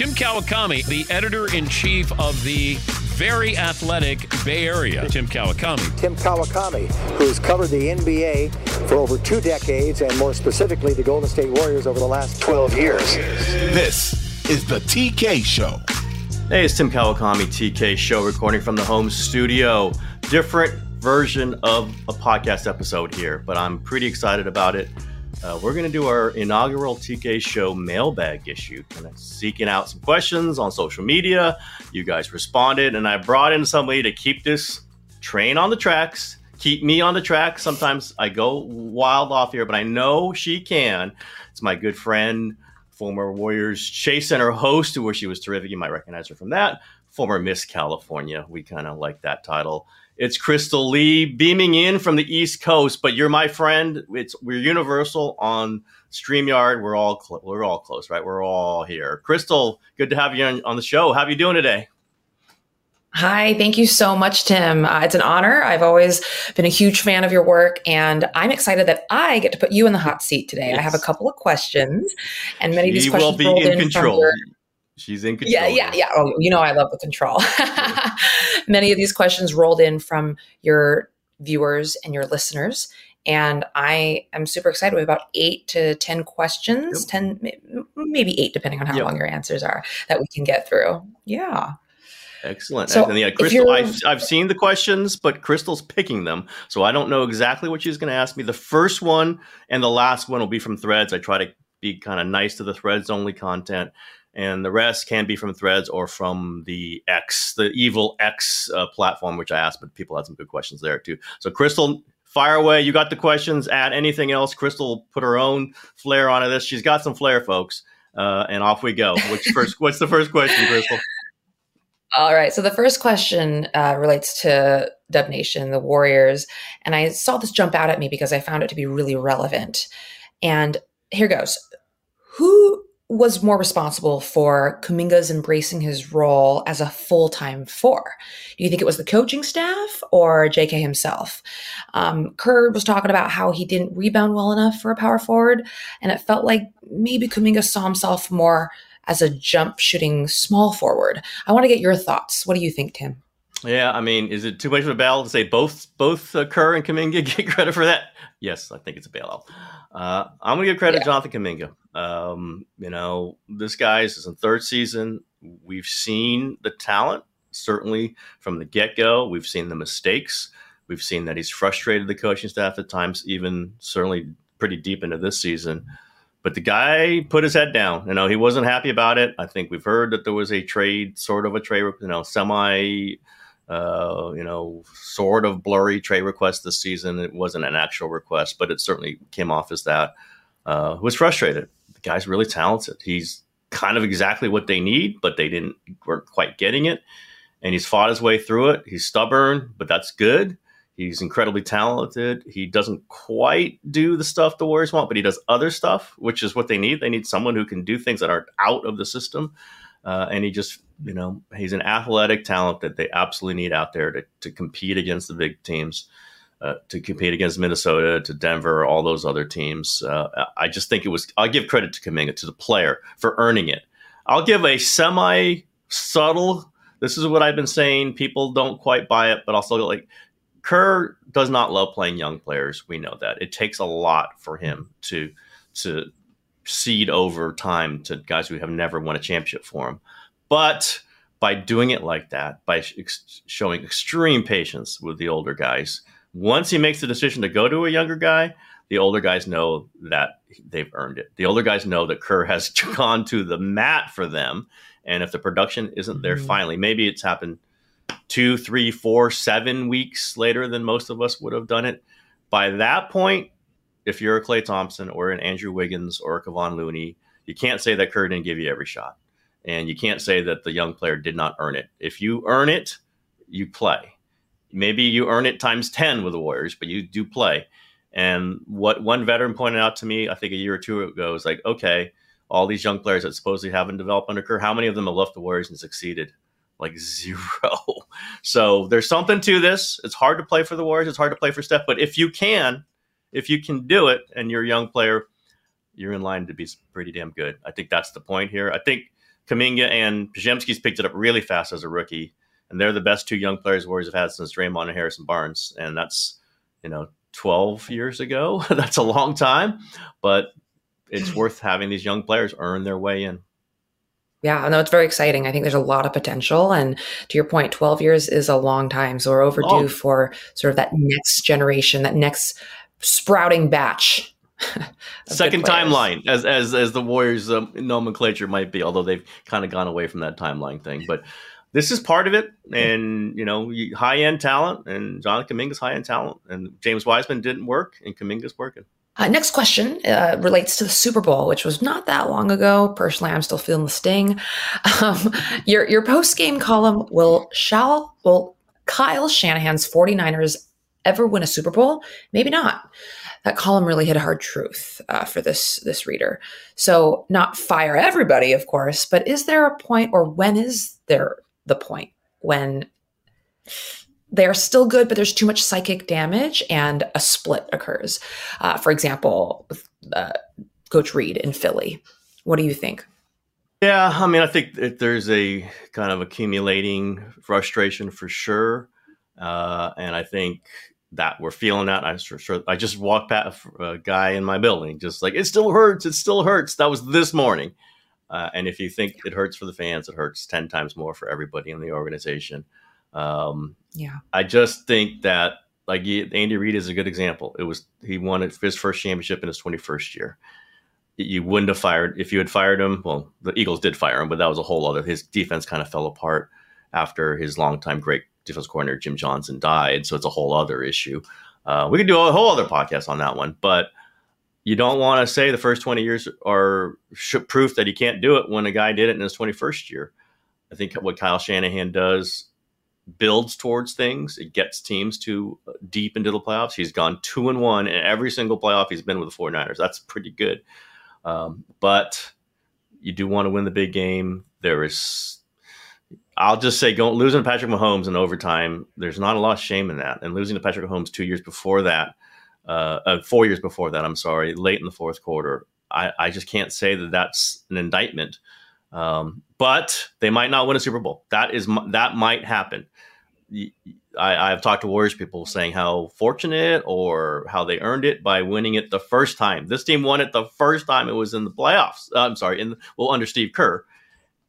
Tim Kawakami, the editor in chief of the very athletic Bay Area. Tim Kawakami. Tim Kawakami, who has covered the NBA for over two decades and more specifically the Golden State Warriors over the last 12 years. This is the TK Show. Hey, it's Tim Kawakami, TK Show, recording from the home studio. Different version of a podcast episode here, but I'm pretty excited about it. Uh, we're going to do our inaugural TK Show mailbag issue, kind of seeking out some questions on social media. You guys responded, and I brought in somebody to keep this train on the tracks, keep me on the track. Sometimes I go wild off here, but I know she can. It's my good friend, former Warriors Chase Center host, who she was terrific. You might recognize her from that. Former Miss California. We kind of like that title. It's Crystal Lee beaming in from the East Coast, but you're my friend. It's we're universal on Streamyard. We're all cl- we're all close, right? We're all here. Crystal, good to have you on, on the show. How are you doing today? Hi, thank you so much, Tim. Uh, it's an honor. I've always been a huge fan of your work, and I'm excited that I get to put you in the hot seat today. Yes. I have a couple of questions, and many she of these questions will be in, in control. Your, She's in control. Yeah, yeah, yeah. Oh, you know, I love the control. Many of these questions rolled in from your viewers and your listeners. And I am super excited. We have about eight to 10 questions, yep. 10, maybe eight, depending on how yep. long your answers are, that we can get through. Yeah. Excellent. So and yeah, Crystal, I've, I've seen the questions, but Crystal's picking them. So I don't know exactly what she's going to ask me. The first one and the last one will be from threads. I try to be kind of nice to the threads only content and the rest can be from Threads or from the X, the evil X uh, platform, which I asked, but people had some good questions there too. So, Crystal, fire away. You got the questions. Add anything else. Crystal put her own flair onto this. She's got some flair, folks, uh, and off we go. Which first? what's the first question, Crystal? All right. So the first question uh, relates to Dub Nation, the Warriors, and I saw this jump out at me because I found it to be really relevant. And here goes. Who was more responsible for Kuminga's embracing his role as a full time four? Do you think it was the coaching staff or JK himself? Um, Kerr was talking about how he didn't rebound well enough for a power forward, and it felt like maybe Kuminga saw himself more as a jump shooting small forward. I want to get your thoughts. What do you think, Tim? Yeah, I mean, is it too much of a battle to say both both uh, Kerr and Kuminga get credit for that? Yes, I think it's a bailout. Uh, I'm going to give credit yeah. to Jonathan Kuminga. Um, you know, this guy is in third season. We've seen the talent, certainly from the get go. We've seen the mistakes. We've seen that he's frustrated the coaching staff at times, even certainly pretty deep into this season. But the guy put his head down. You know, he wasn't happy about it. I think we've heard that there was a trade, sort of a trade, you know, semi uh, you know, sort of blurry trade request this season. It wasn't an actual request, but it certainly came off as that. Uh, was frustrated. The guy's really talented. He's kind of exactly what they need, but they didn't weren't quite getting it. And he's fought his way through it. He's stubborn, but that's good. He's incredibly talented. He doesn't quite do the stuff the Warriors want, but he does other stuff, which is what they need. They need someone who can do things that aren't out of the system. Uh, and he just, you know, he's an athletic talent that they absolutely need out there to, to compete against the big teams, uh, to compete against Minnesota, to Denver, all those other teams. Uh, I just think it was, I'll give credit to Kuminga, to the player for earning it. I'll give a semi subtle, this is what I've been saying. People don't quite buy it, but I'll still like, Kerr does not love playing young players. We know that it takes a lot for him to to seed over time to guys who have never won a championship for him. But by doing it like that, by ex- showing extreme patience with the older guys, once he makes the decision to go to a younger guy, the older guys know that they've earned it. The older guys know that Kerr has gone to the mat for them, and if the production isn't there, mm-hmm. finally, maybe it's happened two, three, four, seven weeks later than most of us would have done it. By that point, if you're a Klay Thompson or an Andrew Wiggins or a Kevon Looney, you can't say that Kerr didn't give you every shot. And you can't say that the young player did not earn it. If you earn it, you play. Maybe you earn it times 10 with the Warriors, but you do play. And what one veteran pointed out to me, I think a year or two ago, is like, okay, all these young players that supposedly haven't developed under Kerr, how many of them have left the Warriors and succeeded? like zero. So there's something to this. It's hard to play for the Warriors. It's hard to play for Steph. But if you can, if you can do it, and you're a young player, you're in line to be pretty damn good. I think that's the point here. I think Kuminga and Podziemski's picked it up really fast as a rookie, and they're the best two young players Warriors have had since Draymond and Harrison Barnes, and that's you know 12 years ago. that's a long time, but it's worth having these young players earn their way in. Yeah, no, it's very exciting. I think there's a lot of potential. And to your point, 12 years is a long time. So we're overdue oh. for sort of that next generation, that next sprouting batch. Second timeline, as, as, as the Warriors um, nomenclature might be, although they've kind of gone away from that timeline thing. But this is part of it. And, you know, high end talent, and Jonathan Kuminga's high end talent. And James Wiseman didn't work, and Kuminga's working. Uh, next question uh, relates to the Super Bowl, which was not that long ago. Personally, I'm still feeling the sting. Um, your your post game column will shall will Kyle Shanahan's 49ers ever win a Super Bowl? Maybe not. That column really hit a hard truth uh, for this this reader. So, not fire everybody, of course, but is there a point, or when is there the point when they're still good, but there's too much psychic damage and a split occurs. Uh, for example, with uh, Coach Reid in Philly. What do you think? Yeah, I mean, I think there's a kind of accumulating frustration for sure, uh, and I think that we're feeling that. I sure, I just walked past a guy in my building, just like it still hurts, it still hurts. That was this morning, uh, and if you think it hurts for the fans, it hurts ten times more for everybody in the organization. Um, yeah, I just think that like Andy Reid is a good example. It was he won his first championship in his 21st year. You wouldn't have fired if you had fired him. Well, the Eagles did fire him, but that was a whole other. His defense kind of fell apart after his longtime great defense coordinator Jim Johnson died, so it's a whole other issue. Uh, we could do a whole other podcast on that one, but you don't want to say the first 20 years are proof that he can't do it when a guy did it in his 21st year. I think what Kyle Shanahan does builds towards things. It gets teams to uh, deep into the playoffs. He's gone two and one in every single playoff he's been with the 49ers. That's pretty good. Um, but you do want to win the big game. There is, I'll just say, going losing to Patrick Mahomes in overtime. There's not a lot of shame in that. And losing to Patrick Mahomes two years before that, uh, uh, four years before that, I'm sorry, late in the fourth quarter. I, I just can't say that that's an indictment. Um, but they might not win a Super Bowl. That is that might happen. I, have talked to Warriors people saying how fortunate or how they earned it by winning it the first time. This team won it the first time it was in the playoffs. I'm sorry, in well under Steve Kerr,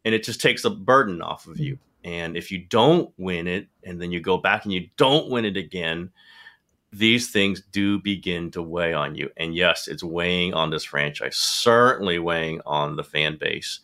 and it just takes a burden off of you. And if you don't win it, and then you go back and you don't win it again, these things do begin to weigh on you. And yes, it's weighing on this franchise, certainly weighing on the fan base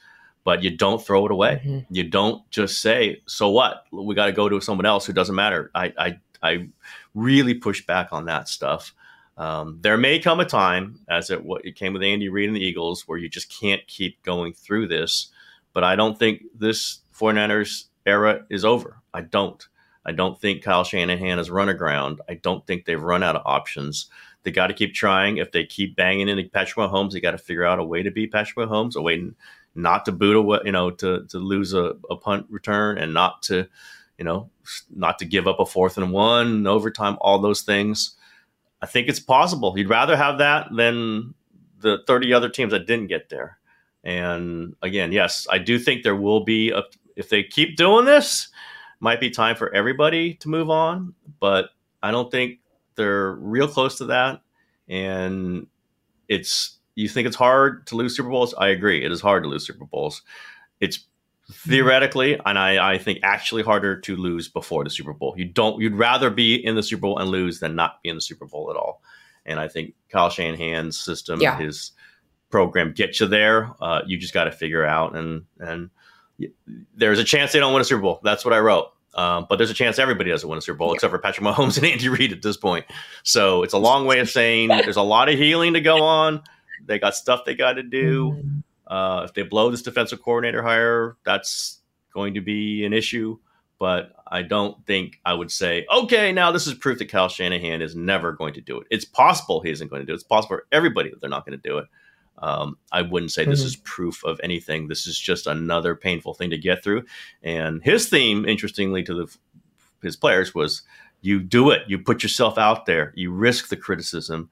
but you don't throw it away. Mm-hmm. You don't just say, "So what? We got to go to someone else who doesn't matter." I I, I really push back on that stuff. Um, there may come a time, as it what it came with Andy Reid and the Eagles, where you just can't keep going through this. But I don't think this 49ers era is over. I don't. I don't think Kyle Shanahan has run aground. I don't think they've run out of options. They got to keep trying. If they keep banging into Patrick Mahomes, they got to figure out a way to beat Patrick Mahomes, a way not to boot a you know to to lose a, a punt return and not to you know not to give up a fourth and one overtime. All those things. I think it's possible. You'd rather have that than the 30 other teams that didn't get there. And again, yes, I do think there will be a, if they keep doing this, might be time for everybody to move on, but I don't think they're real close to that. And it's you think it's hard to lose Super Bowls? I agree. It is hard to lose Super Bowls. It's hmm. theoretically, and I, I think actually harder to lose before the Super Bowl. You don't you'd rather be in the Super Bowl and lose than not be in the Super Bowl at all. And I think Kyle Shanahan's system, Yeah. his program get you there. Uh, you just got to figure out and and there's a chance they don't win a Super Bowl. That's what I wrote. Um, but there's a chance everybody doesn't win a Super Bowl except for Patrick Mahomes and Andy Reid at this point. So it's a long way of saying there's a lot of healing to go on. They got stuff they got to do. Uh, if they blow this defensive coordinator hire, that's going to be an issue. But I don't think I would say, okay, now this is proof that Kyle Shanahan is never going to do it. It's possible he isn't going to do it. It's possible for everybody that they're not going to do it. Um, I wouldn't say this Mhm. is proof of anything. This is just another painful thing to get through. And his theme, interestingly, to the his players was you do it. You put yourself out there. You risk the criticism.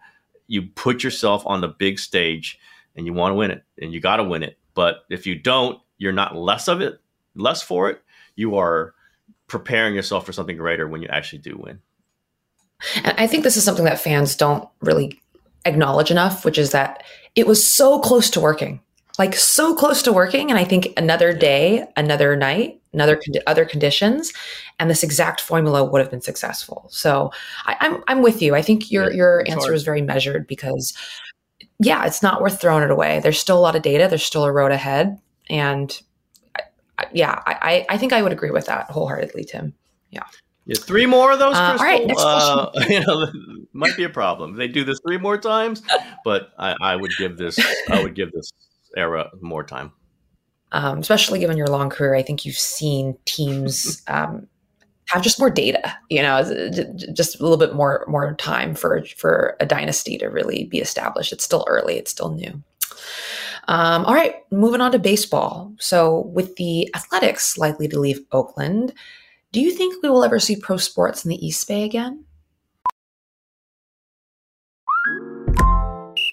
You put yourself on the big stage, and you want to win it, and you got to win it. But if you don't, you're not less of it, less for it. You are preparing yourself for something greater when you actually do win. And I think this is something that fans don't really acknowledge enough, which is that it was so close to working, like so close to working. And I think another day, another night, another condi- other conditions, and this exact formula would have been successful. So I, I'm I'm with you. I think your Yeah, your answer hard. is very measured because, yeah, it's not worth throwing it away. There's still a lot of data. There's still a road ahead, and I, I, yeah, I I think I would agree with that wholeheartedly, Tim. Yeah, three more of those, Uh, Crystal. right, next uh, you know, might be a problem. They do this three more times, but I, I would give this. I would give this era more time. um, especially given your long career, I think you've seen teams um, have just more data. You know, just a little bit more more time for for a dynasty to really be established. It's still early. It's still new. Um, all right, moving on to baseball. So, with the Athletics likely to leave Oakland, do you think we will ever see pro sports in the East Bay again?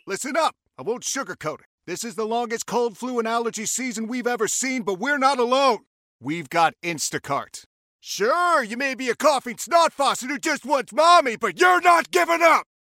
Listen up. I won't sugarcoat it. This is the longest cold, flu, and allergy season we've ever seen, but we're not alone. We've got Instacart. Sure, you may be a coughing snot faucet who just wants mommy, but you're not giving up!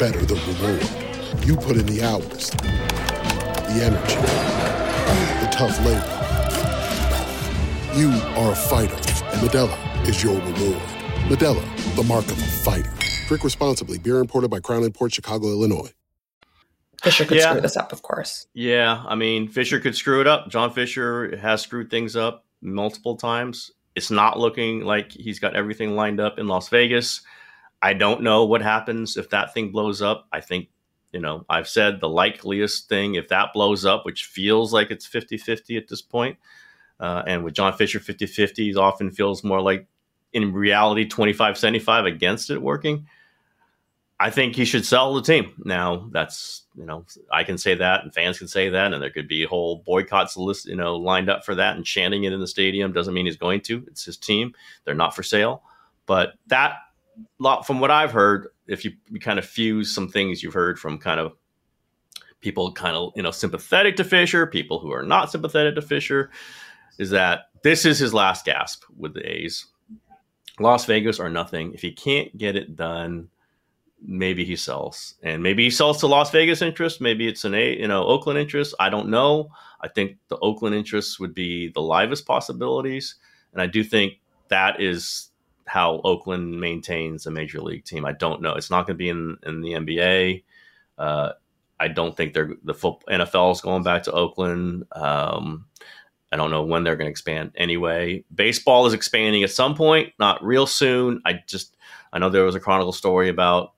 better the reward. You put in the hours, the energy, the tough labor. You are a fighter, and Modelo is your reward. Modelo, the mark of a fighter. Drink responsibly. Beer imported by Crown Port Chicago, Illinois. Fisher could Yeah. screw this up, of course. Yeah, I mean, Fisher could screw it up. John Fisher has screwed things up multiple times. It's not looking like he's got everything lined up in Las Vegas. I don't know what happens if that thing blows up. I think, you know, I've said the likeliest thing, if that blows up, which feels like it's 50 50 at this point, uh, and with John Fisher 50 50, often feels more like in reality 25 75 against it working. I think he should sell the team. Now, that's you know, I can say that, and fans can say that, and there could be whole boycotts list, you know, lined up for that, and chanting it in the stadium doesn't mean he's going to. It's his team; they're not for sale. But that, lot from what I've heard, if you, kind of fuse some things you've heard from kind of people, kind of you know, sympathetic to Fisher, people who are not sympathetic to Fisher, is that this is his last gasp with the A's. Las Vegas or nothing. If he can't get it done maybe he sells. And maybe he sells to las vegas interest. Maybe it's an a you know oakland interest. I don't know. I think the oakland interest would be the livest possibilities. And i do think that is how oakland maintains a major league team i don't know it's not going to be in, in the nba uh, i don't think they're the full nfl is going back to oakland um, I don't know when they're going to expand anyway. Baseball is expanding at some point, not real soon. I just, I know there was a Chronicle story about,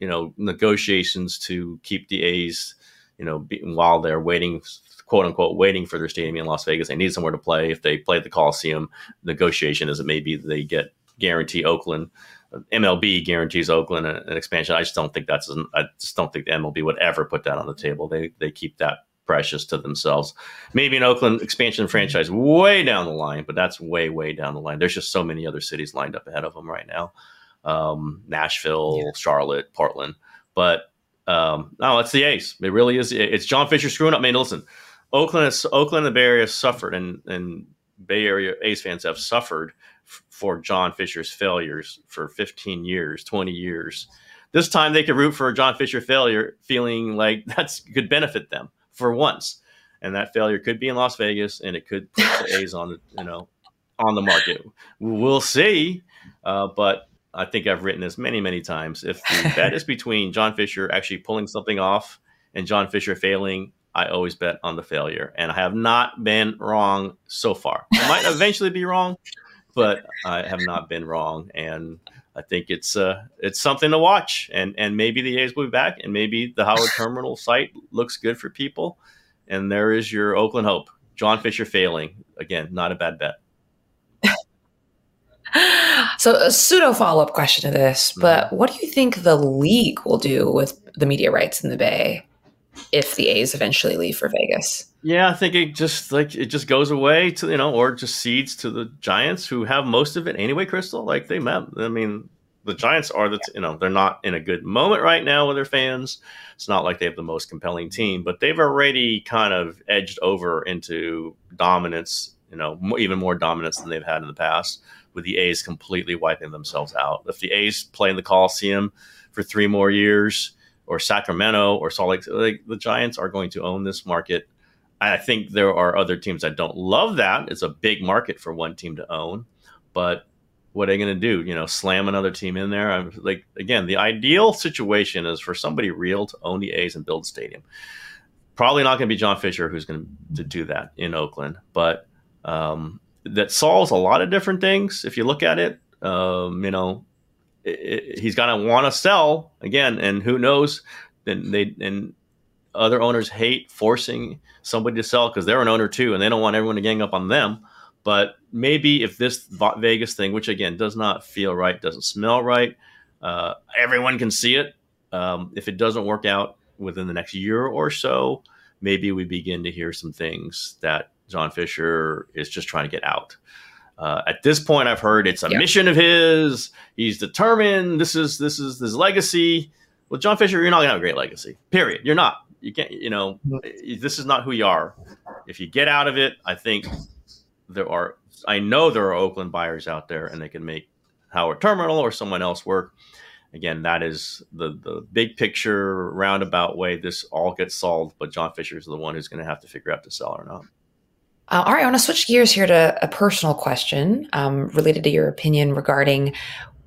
you know, negotiations to keep the A's, you know, be, while they're waiting, quote unquote, waiting for their stadium in Las Vegas. They need somewhere to play. If they play the Coliseum, negotiation is that maybe they get guarantee Oakland. MLB guarantees Oakland an, an expansion. I just don't think that's. An, I just don't think the MLB would ever put that on the table. They they keep that precious to themselves. Maybe an Oakland expansion franchise way down the line, but that's way, way down the line. There's just so many other cities lined up ahead of them right now. Um, Nashville, yeah. Charlotte, Portland. But um, no, it's the A's. It really is. It's John Fisher screwing up. I mean, listen, Oakland, is, Oakland, and the Bay Area suffered, and, and Bay Area A's fans have suffered for John Fisher's failures for 15 years, 20 years. This time they could root for a John Fisher failure, feeling like that's could benefit them for once. And that failure could be in Las Vegas, and it could put the A's on the you know on the market. We'll see, uh, but I think I've written this many many times. If the bet is between John Fisher actually pulling something off and John Fisher failing, I always bet on the failure, and I have not been wrong so far. I might eventually be wrong, but I have not been wrong, and I think it's uh, it's something to watch, and and maybe the A's will be back, and maybe the Howard Terminal site looks good for people, and there is your Oakland hope. John Fisher failing again, not a bad bet. So a pseudo follow up question to this, but what do you think the league will do with the media rights in the Bay if the A's eventually leave for Vegas? Yeah, I think it just like it just goes away to you know, or just cedes to the Giants who have most of it anyway. Crystal, like they met. I mean, the Giants are the you know they're not in a good moment right now with their fans. It's not like they have the most compelling team, but they've already kind of edged over into dominance. You know, even more dominance than they've had in the past. With the A's completely wiping themselves out. If the A's play in the Coliseum for three more years, or Sacramento, or Salt Lake, like, the Giants are going to own this market. I think there are other teams that don't love that. It's a big market for one team to own, but what are they going to do? You know, slam another team in there? I'm like, again, the ideal situation is for somebody real to own the A's and build a stadium. Probably not going to be John Fisher who's going to do that in Oakland, but um, that solves a lot of different things. If you look at it, um, you know, it, he's going to want to sell again, and who knows? Then they and other owners hate forcing somebody to sell because they're an owner too, and they don't want everyone to gang up on them. But maybe if this Vegas thing, which again does not feel right, doesn't smell right, uh, everyone can see it. Um, if it doesn't work out within the next year or so, maybe we begin to hear some things that John Fisher is just trying to get out. Uh, at this point, I've heard it's a yeah. mission of his. He's determined. This is this is his legacy. Well, John Fisher, you're not gonna have a great legacy. Period. You're not. You can't. You know, mm-hmm. this is not who you are. If you get out of it, I think there are I know there are Oakland buyers out there and they can make Howard Terminal or someone else work. Again, that is the the big picture roundabout way this all gets solved, but John Fisher is the one who's going to have to figure out to sell or not. Uh, all right, I want to switch gears here to a personal question um, related to your opinion regarding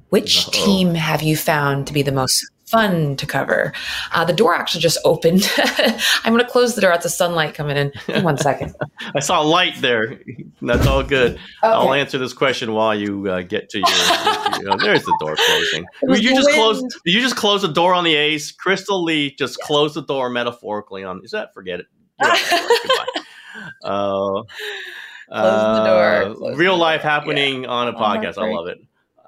which Uh-oh. team have you found to be the most fun to cover. Uh, the door actually just opened. I'm going to close the door. That's the sunlight coming in. in one second. I saw light there. That's all good. Okay. I'll answer this question while you uh, get to your. there's the door closing. You just close? Did you just close the door on the A's? Crystal Lee just yeah. closed the door metaphorically on. Is that forget it? Uh, Close the door. Close real the life door. happening yeah. on a podcast. I love it.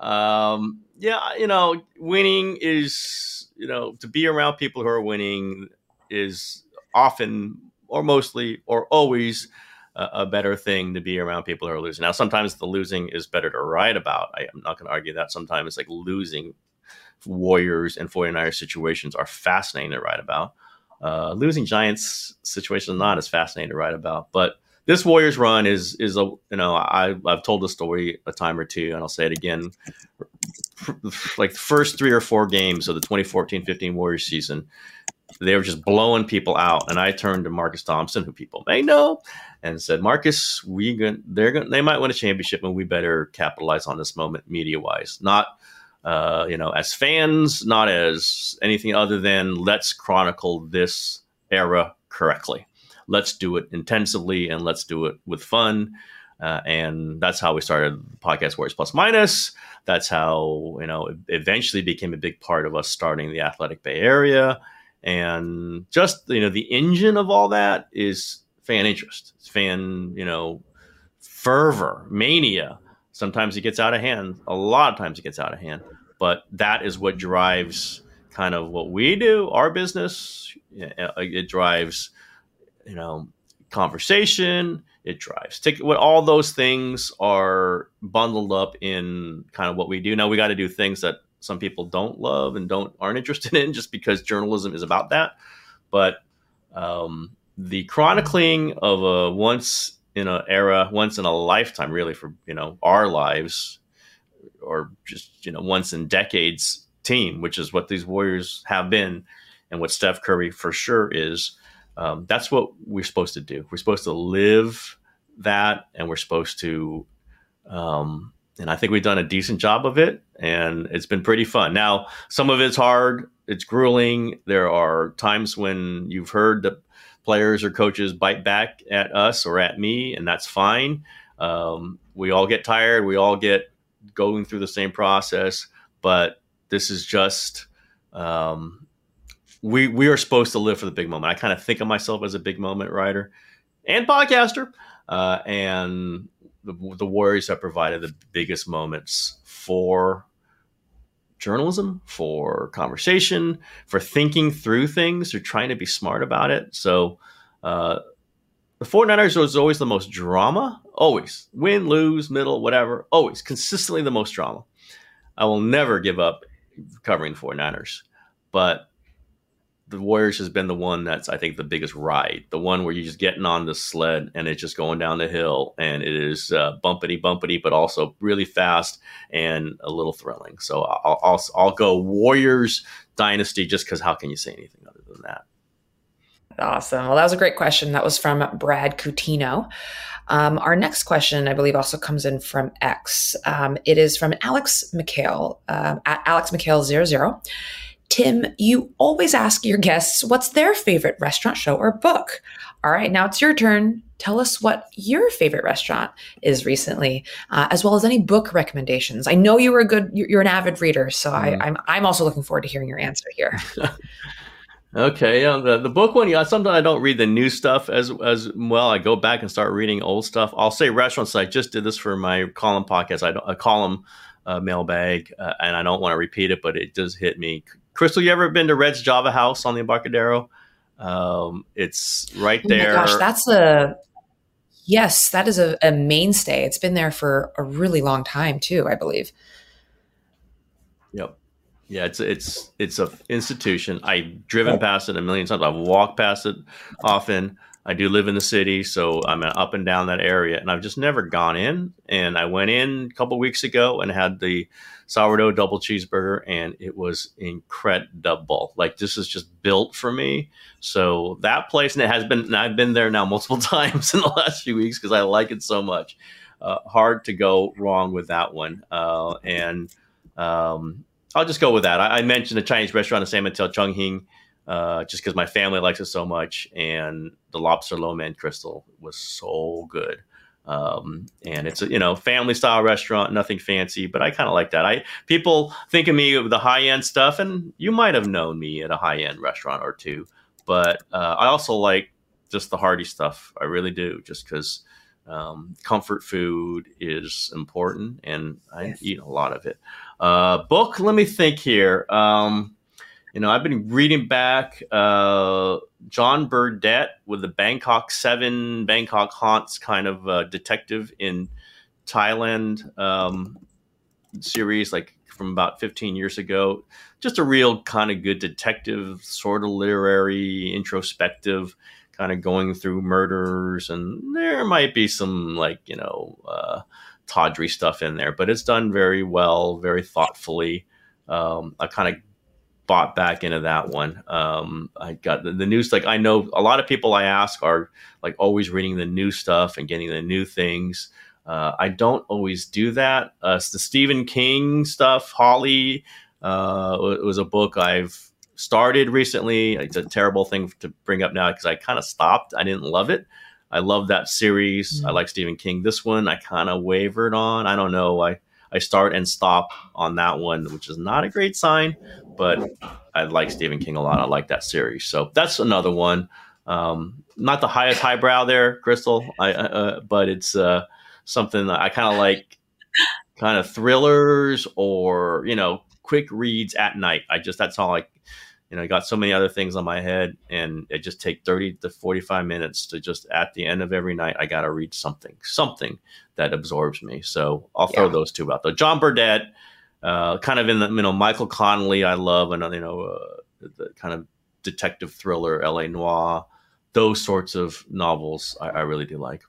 Um, yeah, you know, winning is, you know, to be around people who are winning is often or mostly or always a, a better thing to be around people who are losing. Now, sometimes the losing is better to write about. I, am not going to argue that. Sometimes it's like losing Warriors and 49ers situations are fascinating to write about. Uh, losing Giants situation not as fascinating to write about, but this Warriors run is is a you know I I've told the story a time or two, and I'll say it again like the first three or four games of the 2014-15 Warriors season, they were just blowing people out. And I turned to Marcus Thompson, who people may know, and said, "Marcus, we going they're going they might win a championship, and we better capitalize on this moment media wise, not." Uh, you know, as fans, not as anything other than let's chronicle this era correctly. Let's do it intensively and let's do it with fun. Uh, and that's how we started podcast Warriors Plus Minus. That's how you know it eventually became a big part of us starting the Athletic Bay Area, and just you know the engine of all that is fan interest, it's fan you know fervor, mania. Sometimes it gets out of hand. A lot of times it gets out of hand, but that is what drives kind of what we do, our business. It drives you know conversation it drives ticket what all those things are bundled up in kind of what we do now we got to do things that some people don't love and don't aren't interested in just because journalism is about that but um, the chronicling of a once in an era once in a lifetime really for you know our lives or just you know once in decades team which is what these warriors have been and what steph curry for sure is um, that's what we're supposed to do. We're supposed to live that, and we're supposed to. Um, and I think we've done a decent job of it, and it's been pretty fun. Now, some of it's hard, it's grueling. There are times when you've heard the players or coaches bite back at us or at me, and that's fine. Um, we all get tired. We all get going through the same process, but this is just um, we we are supposed to live for the big moment. I kind of think of myself as a big moment writer and podcaster, uh, and the, the Warriors have provided the biggest moments for journalism, for conversation, for thinking through things, or trying to be smart about it. So. Uh, the 49ers was always the most drama, always win, lose, middle, whatever, always consistently the most drama. I will never give up covering the 49ers. But the Warriors has been the one that's I think the biggest ride, the one where you're just getting on the sled and it's just going down the hill and it is uh, bumpity bumpity, but also really fast and a little thrilling. So I'll I'll, I'll go Warriors dynasty just because how can you say anything other than that? Awesome. Well, that was a great question. That was from Brad Cutino. Um, our next question, I believe, also comes in from X. Um, it is from Alex McHale um, at Alex McHale00. Tim, you always ask your guests what's their favorite restaurant, show, or book. All right, now it's your turn. Tell us what your favorite restaurant is recently, uh, as well as any book recommendations. I know you were a good, you're an avid reader, so mm. I, I'm I'm also looking forward to hearing your answer here. Okay, yeah, the the book one. Yeah, sometimes I don't read the new stuff as as well. I go back and start reading old stuff. I'll say restaurants. I just did this for my column podcast. I don't a column uh, mailbag, uh, and I don't want to repeat it, but it does hit me. Crystal, you ever been to Red's Java House on the Embarcadero? Um, it's right there. Oh my gosh, that's a yes, that is a, a mainstay. It's been there for a really long time too, I believe. Yep. Yeah, it's it's it's a institution. I've driven past it a million times. I've walked past it often. I do live in the city, so I'm up and down that area, and I've just never gone in. And I went in a couple weeks ago and had the sourdough double cheeseburger, and it was incredible. Like this is just built for me. So that place, and it has been. I've been there now multiple times in the last few weeks because I like it so much. Uh, hard to go wrong with that one, uh, and. Um, I'll just go with that. I, I mentioned a Chinese restaurant in San Mateo, Chongqing, uh, just because my family likes it so much, and the lobster lo mein crystal was so good. Um, and it's a you know family style restaurant, nothing fancy, but I kind of like that. I people think of me with the high end stuff, and you might have known me at a high end restaurant or two, but uh, I also like just the hearty stuff. I really do, just because um, comfort food is important, and I yes. eat a lot of it. Uh, book, let me think here. Um, you know, I've been reading back uh, John Burdett with the Bangkok Seven, Bangkok Haunts kind of uh, detective in Thailand um, series, like from about 15 years ago. Just a real kind of good detective, sort of literary, introspective, kind of going through murders. And there might be some, like, you know, uh, tawdry stuff in there, but it's done very well, very thoughtfully. Um, I kind of bought back into that one. Um, I got the, the, news. Like I know a lot of people I ask are like always reading the new stuff and getting the new things. Uh, I don't always do that. Uh, the Stephen King stuff, Holly, uh, was a book I've started recently. It's a terrible thing to bring up now because I kind of stopped. I didn't love it. I love that series. Mm-hmm. I like Stephen King. This one I kind of wavered on. I don't know. I I start and stop on that one, which is not a great sign. But I like Stephen King a lot. I like that series. So that's another one. Um, not the highest highbrow there, Crystal. I, uh, but it's uh, something that I kind of like, kind of thrillers or you know quick reads at night. I just that's all I you know, I got so many other things on my head, and it just take thirty to forty-five minutes to just at the end of every night, I got to read something, something that absorbs me. So I'll throw yeah. those two out there. John Burdett, uh, kind of in the you know Michael Connelly, I love, and you know uh, the kind of detective thriller, L.A. noir, those sorts of novels, I, I really do like.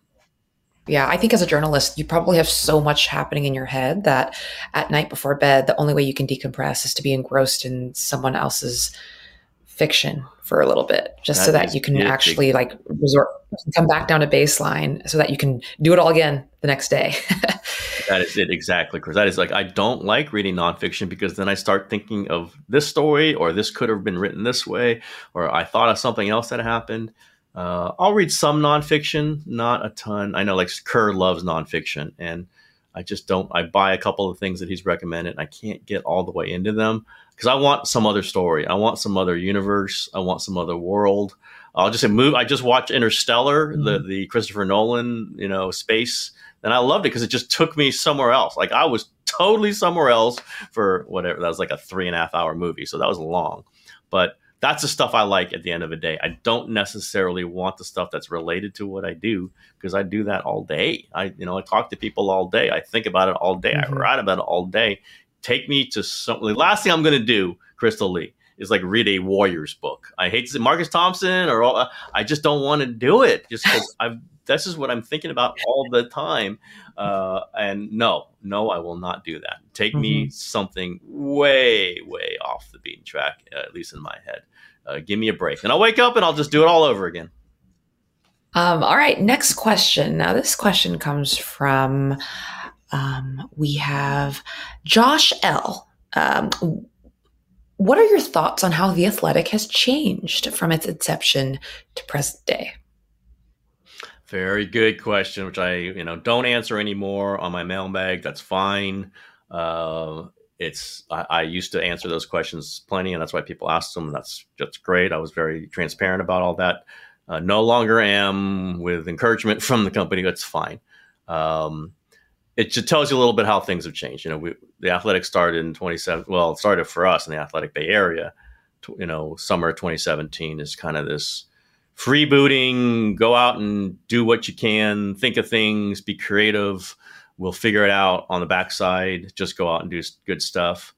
Yeah, I think as a journalist, you probably have so much happening in your head that at night before bed, the only way you can decompress is to be engrossed in someone else's fiction for a little bit, just that so that you can actually like resort, come back down to baseline so that you can do it all again the next day. that is it exactly, Chris. That is like I don't like reading nonfiction because then I start thinking of this story or this could have been written this way or I thought of something else that happened. Uh, I'll read some nonfiction, not a ton. I know like Kerr loves nonfiction, and I just don't. I buy a couple of things that he's recommended, and I can't get all the way into them because I want some other story. I want some other universe. I want some other world. I'll just say move. I just watched Interstellar, mm-hmm. the the Christopher Nolan, you know, space, and I loved it because it just took me somewhere else. Like I was totally somewhere else for whatever. That was like a three and a half hour movie, so that was long, but that's the stuff I like at the end of the day. I don't necessarily want the stuff that's related to what I do because I do that all day. I, you know, I talk to people all day. I think about it all day. Mm-hmm. I write about it all day. take me to something. The last thing I'm going to do, Crystal Lee, is like read a Warriors book. I hate to say Marcus Thompson or all, I just don't want to do it just because I've this is what I'm thinking about all the time. Uh, and no, no, I will not do that. Take mm-hmm. me something way, way off the beaten track, uh, at least in my head. Uh, give me a break, and I'll wake up and I'll just do it all over again. Um, all right, next question. Now, this question comes from um, we have Josh L. Um, what are your thoughts on how the athletic has changed from its inception to present day? Very good question, which I you know don't answer anymore on my mailbag. That's fine. Uh, it's I, I, used to answer those questions plenty, and that's why people ask them. That's that's great. I was very transparent about all that. Uh, no longer am with encouragement from the company. That's fine. Um, it just tells you a little bit how things have changed. You know, we, the athletics started in 27. Well, it started for us in the Athletic Bay Area. You know, summer 2017 is kind of this freebooting, go out and do what you can, think of things, be creative. We'll figure it out on the backside. Just go out and do good stuff.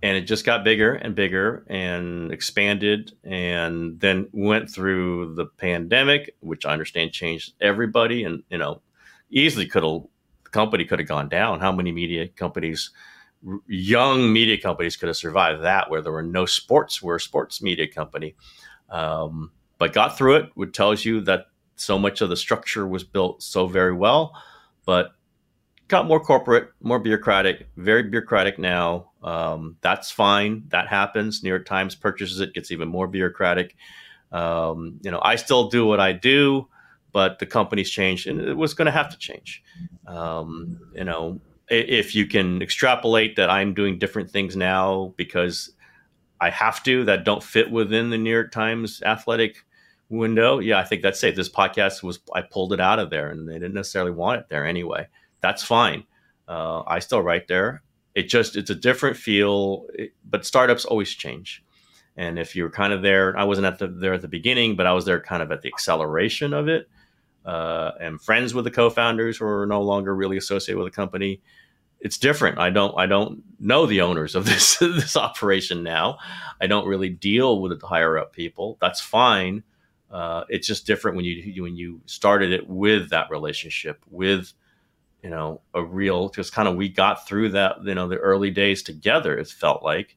And it just got bigger and bigger and expanded, and then went through the pandemic, which I understand changed everybody. And you know, easily could have company could have gone down. How many media companies? young media companies could have survived that where there were no sports we're a sports media company um, but got through it, which tells you that so much of the structure was built so very well, but got more corporate, more bureaucratic, very bureaucratic now. Um, that's fine. That happens. New York Times purchases it, gets even more bureaucratic. Um, you know, I still do what I do, but the company's changed and it was going to have to change. Um, you know, if you can extrapolate that I'm doing different things now because I have to that don't fit within the New York Times athletic window, yeah, I think that's safe. This podcast was I pulled it out of there, and they didn't necessarily want it there anyway. That's fine. Uh, I still write there. It just it's a different feel, but startups always change. And if you're kind of there, I wasn't at the, there at the beginning, but I was there kind of at the acceleration of it. Uh, and friends with the co-founders who are no longer really associated with the company. It's different. I don't I don't know the owners of this this operation now. I don't really deal with the higher up people. That's fine uh, it's just different when you when you started it with that relationship with you know a real just kind of we got through that you know the early days together it felt like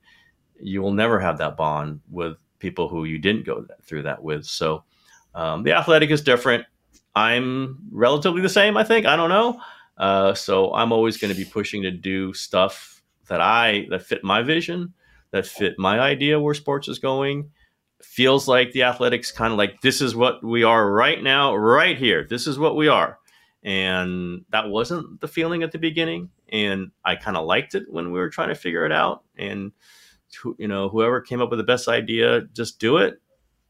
you will never have that bond with people who you didn't go through that with so um, the athletic is different i'm relatively the same i think i don't know uh, so i'm always going to be pushing to do stuff that i that fit my vision that fit my idea where sports is going feels like the athletics kind of like this is what we are right now, right here. This is what we are. And that wasn't the feeling at the beginning. And I kind of liked it when we were trying to figure it out. And, you know, whoever came up with the best idea, just do it.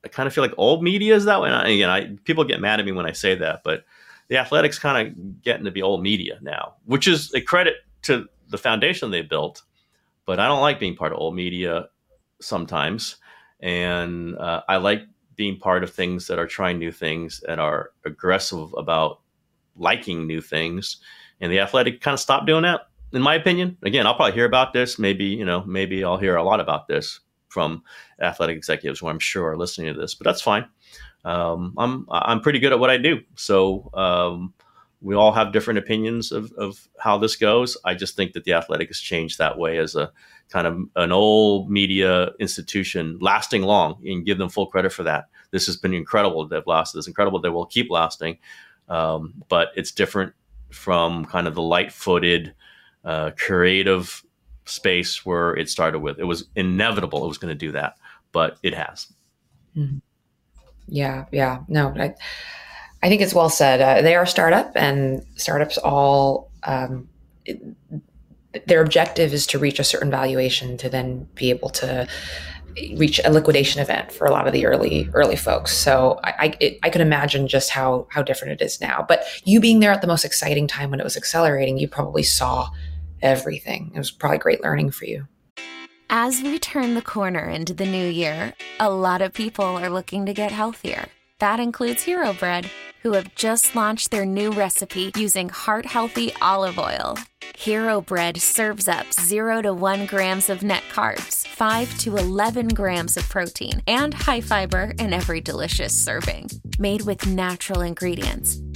I kind of feel like old media is that way. And again, I, people get mad at me when I say that, but the athletics kind of getting to be old media now, which is a credit to the foundation they built. But I don't like being part of old media sometimes and uh, I like being part of things that are trying new things and are aggressive about liking new things. And the athletic kind of stopped doing that, in my opinion. Again, I'll probably hear about this. Maybe you know, maybe I'll hear a lot about this from athletic executives who I'm sure are listening to this, but that's fine. Um, I'm I'm pretty good at what I do, so um, we all have different opinions of, of how this goes. I just think that the athletic has changed that way as a kind of an old media institution lasting long and give them full credit for that. This has been incredible they've lasted. It's incredible they will keep lasting. Um, but it's different from kind of the light footed, uh, creative space where it started with. It was inevitable it was going to do that, but it has. Mm-hmm. Yeah, yeah. No, I, I think it's well said. Uh, they are a startup, and startups all. Um, it, their objective is to reach a certain valuation to then be able to reach a liquidation event for a lot of the early early folks. So I I, it, I, can imagine just how how different it is now. But you being there at the most exciting time when it was accelerating, you probably saw everything. It was probably great learning for you. As we turn the corner into the new year, a lot of people are looking to get healthier. That includes Hero Bread, who have just launched their new recipe using heart healthy olive oil. Hero Bread serves up 0 to 1 grams of net carbs, 5 to 11 grams of protein, and high fiber in every delicious serving. Made with natural ingredients,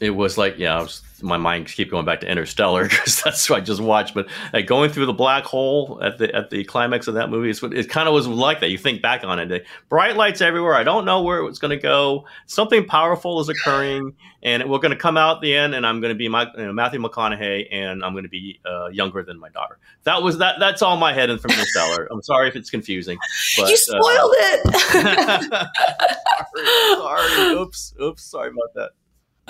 It was like yeah, was, my mind keep going back to Interstellar because that's what I just watched. But like, going through the black hole at the at the climax of that movie, it's, it kind of was like that. You think back on it, bright lights everywhere. I don't know where it's going to go. Something powerful is occurring, and we're going to come out at the end, and I'm going to be my, you know, Matthew McConaughey, and I'm going to be uh, younger than my daughter. That was that. That's all my head in from Interstellar. I'm sorry if it's confusing. But, you spoiled uh, it. sorry, sorry. Oops. Oops. Sorry about that.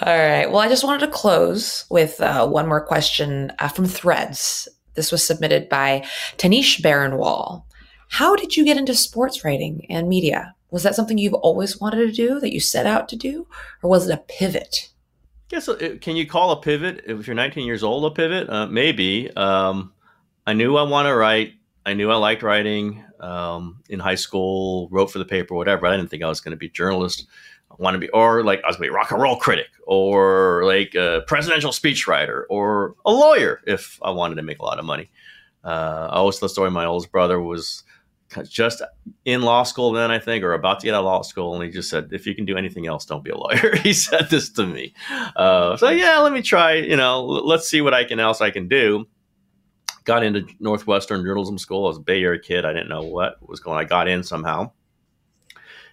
All right. Well, I just wanted to close with uh, one more question uh, from Threads. This was submitted by Tanish Baronwall. How did you get into sports writing and media? Was that something you've always wanted to do that you set out to do, or was it a pivot? Guess uh, can you call a pivot if you're 19 years old a pivot? Uh, maybe. Um, I knew I want to write. I knew I liked writing um, in high school. Wrote for the paper, whatever. I didn't think I was going to be a journalist want to be, or like I was going to be a rock and roll critic, or like a presidential speechwriter, or a lawyer if I wanted to make a lot of money. Uh, I always tell the story. My oldest brother was just in law school then, I think, or about to get out of law school, and he just said, "If you can do anything else, don't be a lawyer." he said this to me. Uh, so yeah, let me try. You know, let's see what I can else I can do. Got into Northwestern journalism school. I was a Bay Area kid. I didn't know what was going. on. I got in somehow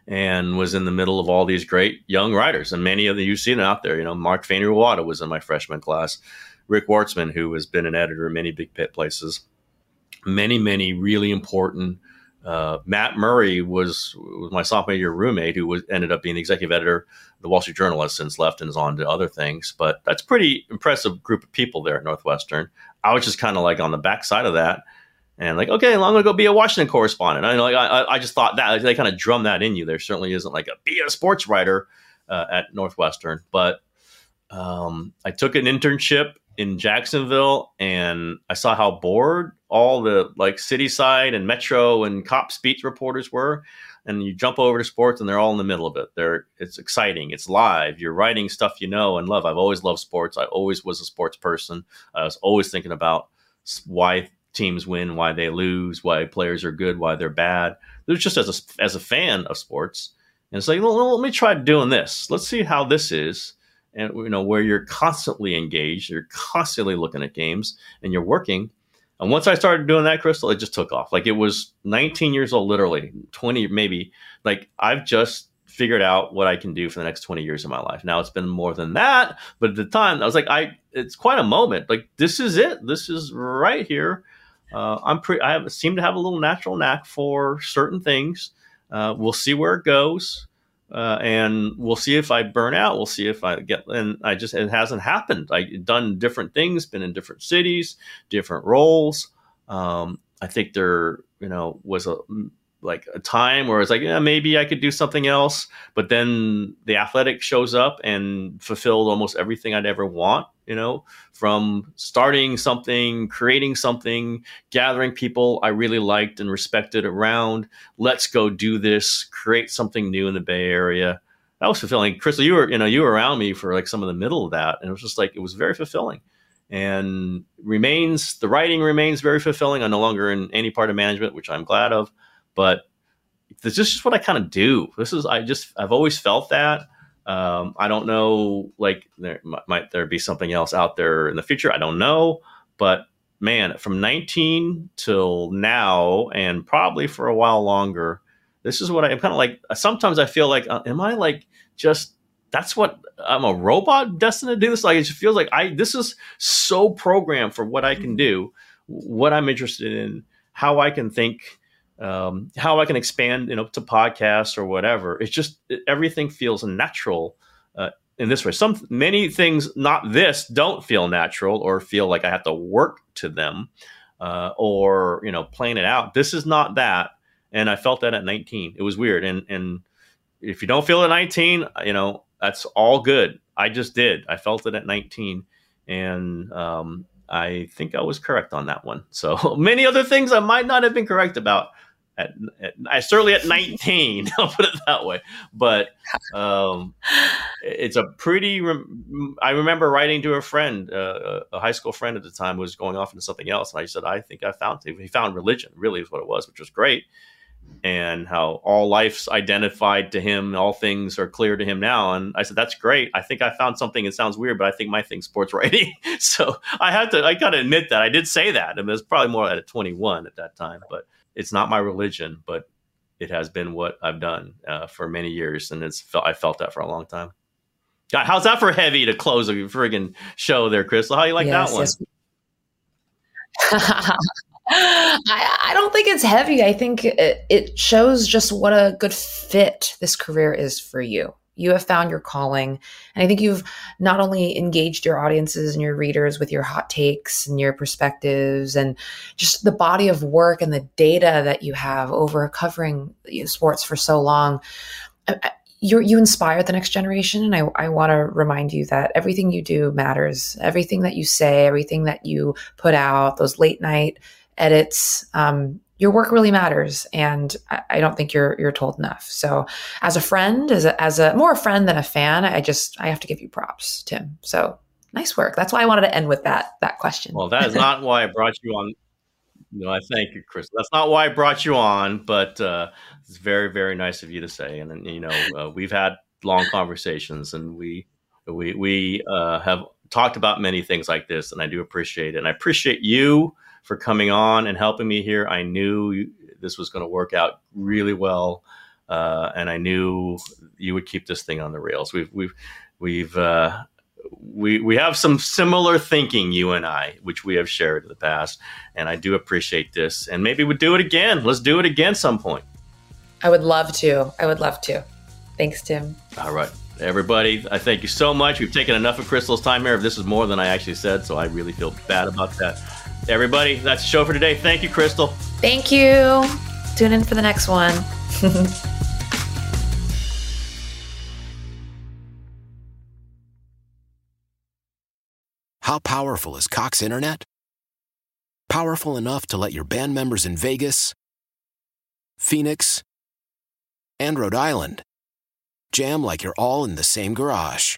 and was in the middle of all these great young writers. And many of them, you've seen out there. You know, Mark Fainaru-Wada was in my freshman class. Rick Wartzman, who has been an editor in many big pit places. Many, many really important. Uh, Matt Murray was, was my sophomore year roommate, who was ended up being the executive editor of the Wall Street Journal, has since left and is on to other things. But that's pretty impressive group of people there at Northwestern. I was just kind of like on the backside of that and like, okay, well, I'm gonna go be a Washington correspondent. I know, like, I, I just thought that they kind of drum that in you. There certainly isn't like a be a sports writer uh, at Northwestern, but um, I took an internship in Jacksonville, and I saw how bored all the like city side and metro and cop speech reporters were. And you jump over to sports, and they're all in the middle of it. They're it's exciting, it's live. You're writing stuff you know and love. I've always loved sports. I always was a sports person. I was always thinking about why teams win, why they lose, why players are good, why they're bad. Was just as a, as a fan of sports. And it's like, well, let me try doing this. Let's see how this is. And, you know, where you're constantly engaged, you're constantly looking at games and you're working. And once I started doing that, Crystal, it just took off. Like it was 19 years old, literally 20, maybe. Like I've just figured out what I can do for the next 20 years of my life. Now it's been more than that, but at the time I was like, I, it's quite a moment. Like this is it. This is right here. Uh, I'm pretty, I have, seem to have a little natural knack for certain things. Uh, we'll see where it goes. Uh, and we'll see if I burn out. We'll see if I get, and I just, it hasn't happened. I've done different things, been in different cities, different roles. Um, I think there, you know, was a, like a time where it's like, yeah, maybe I could do something else. But then the athletic shows up and fulfilled almost everything I'd ever want, you know, from starting something, creating something, gathering people I really liked and respected around. Let's go do this, create something new in the Bay Area. That was fulfilling. Crystal, you were, you know, you were around me for like some of the middle of that. And it was just like, it was very fulfilling and remains, the writing remains very fulfilling. I'm no longer in any part of management, which I'm glad of but this is just what I kind of do. This is I just I've always felt that. Um, I don't know, like there might there be something else out there in the future. I don't know, but man, from 19 till now, and probably for a while longer, this is what I, am kind of like. Sometimes I feel like, uh, am I like just that's what I'm a robot destined to do this? Like it just feels like I this is so programmed for what I can do, what I'm interested in, how I can think um, how I can expand, you know, to podcasts or whatever. It's just everything feels natural uh, in this way. Some many things, not this, don't feel natural or feel like I have to work to them uh, or you know, plan it out. This is not that, and I felt that at 19. It was weird, and and if you don't feel at 19, you know, that's all good. I just did. I felt it at 19, and um, I think I was correct on that one. So many other things I might not have been correct about at, at I certainly at 19, I'll put it that way. But um, it's a pretty. Rem- I remember writing to a friend, uh, a high school friend at the time, who was going off into something else, and I said, "I think I found. He found religion. Really, is what it was, which was great." And how all life's identified to him, all things are clear to him now. And I said, "That's great. I think I found something. It sounds weird, but I think my thing's sports writing." so I had to. I got to admit that I did say that. and it was probably more at 21 at that time, but it's not my religion, but it has been what I've done uh, for many years, and it's felt I felt that for a long time. God, how's that for heavy to close a friggin' show there, Crystal? How you like yes, that one? Yes. I, I, don't think it's heavy. I think it, it shows just what a good fit this career is for you. You have found your calling. And I think you've not only engaged your audiences and your readers with your hot takes and your perspectives and just the body of work and the data that you have over covering sports for so long. You, you inspire the next generation. And I, I want to remind you that everything you do matters. Everything that you say, everything that you put out, those late night edits, um, your work really matters and I, don't think you're you're told enough. So as a friend as a, as a more a friend than a fan i just i have to give you props tim. So nice work. That's why i wanted to end with that that question. Well that is not why i brought you on. No i thank you chris. That's not why i brought you on but uh, it's very very nice of you to say. And you know uh, we've had long conversations and we we we uh, have talked about many things like this and i do appreciate it. And i appreciate you for coming on and helping me here. I knew this was going to work out really well, uh, and I knew you would keep this thing on the rails. We've we've we've uh, we we have some similar thinking, you and I, which we have shared in the past, and I do appreciate this. And maybe we'll do it again. Let's do it again some point. I would love to. I would love to. Thanks, Tim. All right. Everybody, I thank you so much. We've taken enough of Crystal's time here. This is more than I actually said, so I really feel bad about that. Everybody, that's the show for today. Thank you, Crystal. Thank you. Tune in for the next one. How powerful is Cox Internet? Powerful enough to let your band members in Vegas, Phoenix, and Rhode Island jam like you're all in the same garage.